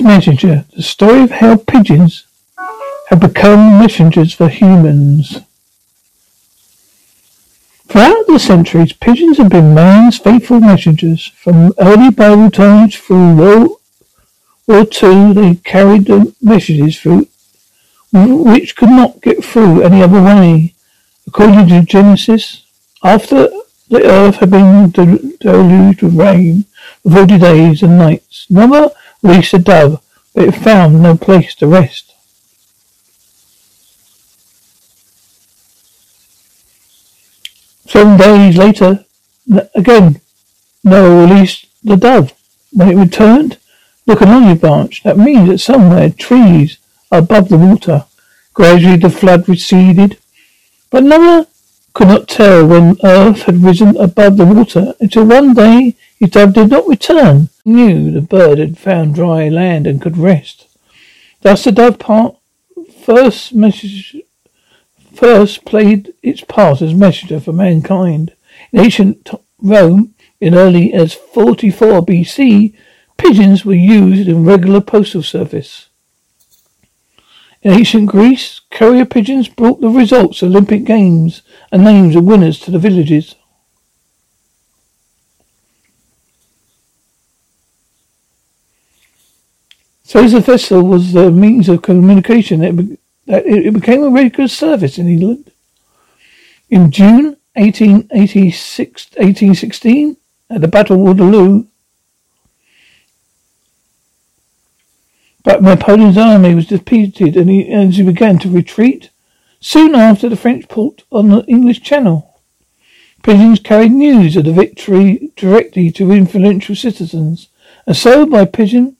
Messenger, the story of how pigeons have become messengers for humans. Throughout the centuries, pigeons have been man's faithful messengers. From early Bible times through World War II, they carried the messages through which could not get through any other way. According to Genesis, after the earth had been deluged with rain for forty days and nights, Noah released a dove, but it found no place to rest. Seven days later, again, Noah released the dove. When it returned, look along your branch. That means that somewhere trees are above the water. Gradually the flood receded, but Noah could not tell when earth had risen above the water until one day dove did not return. He knew the bird had found dry land and could rest. Thus the dove part first message first played its part as messenger for mankind. In ancient Rome, in early as 44 BC, pigeons were used in regular postal service. In ancient Greece, carrier pigeons brought the results of Olympic Games and names of winners to the villages. So the festival was the means of communication, that it became a regular service in England. In June 1886, 1816, at the Battle of Waterloo, but Napoleon's army was defeated and he, as he began to retreat, soon after the French port on the English Channel. Pigeons carried news of the victory directly to influential citizens, and so by pigeon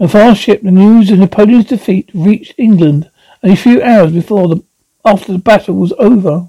a fast ship, the news of Napoleon's defeat reached England only a few hours before the after the battle was over.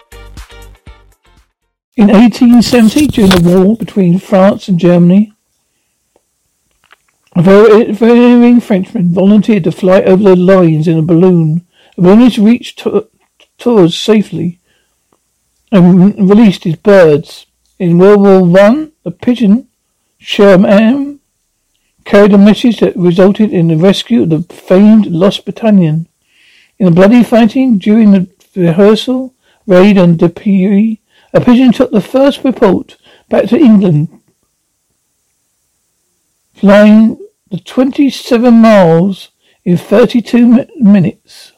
In 1870, during the war between France and Germany, a very Frenchman volunteered to fly over the lines in a balloon. The balloon reached Tours safely and released his birds. In World War One, the pigeon Cher Ami carried a message that resulted in the rescue of the famed Lost Battalion. In the bloody fighting during the rehearsal raid on Dieppe, a pigeon took the first report back to England, flying the 27 miles in 32 minutes.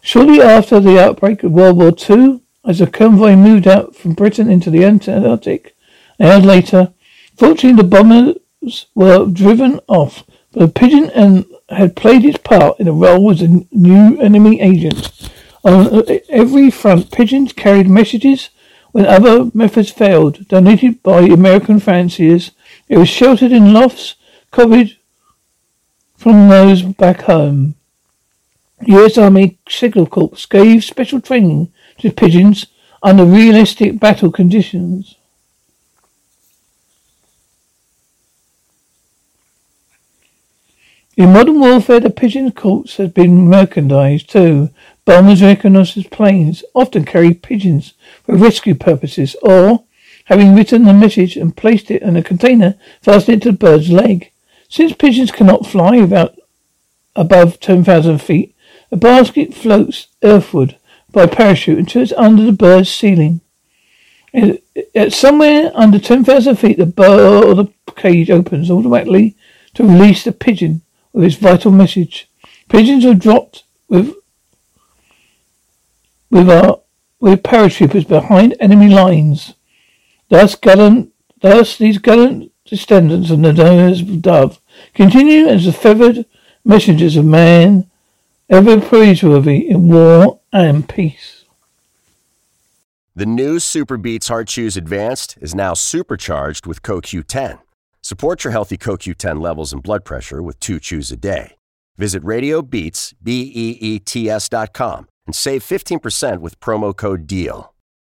Shortly after the outbreak of World War II, as a convoy moved out from Britain into the Atlantic, an hour later, fortunately the bombers were driven off, but the pigeon and had played its part in a role as a new enemy agent. On uh, every front, pigeons carried messages when other methods failed, donated by American fanciers. It was sheltered in lofts, copied from those back home. U.S. Army Signal Corps gave special training to pigeons under realistic battle conditions. In modern warfare, the pigeon corps has been merchandised too. Bombers reconnaissance planes often carry pigeons for rescue purposes or, having written the message and placed it in a container, fastened it to the bird's leg. Since pigeons cannot fly without above 10,000 feet, the basket floats earthward by parachute until it's under the bird's ceiling. At somewhere under 10,000 feet, the bird or the cage opens automatically to release the pigeon with its vital message. Pigeons are dropped with with our with paratroopers behind enemy lines. Thus gallant thus these gallant descendants of Noah's dove continue as the feathered messengers of man, ever praiseworthy in war and peace. The new SuperBeets Heart Chews Advanced is now supercharged with CoQ10 Support your healthy CoQ10 levels and blood pressure with two chews a day. Visit RadioBeats, B-E-E-T-S dot com and save 15% with promo code DEAL.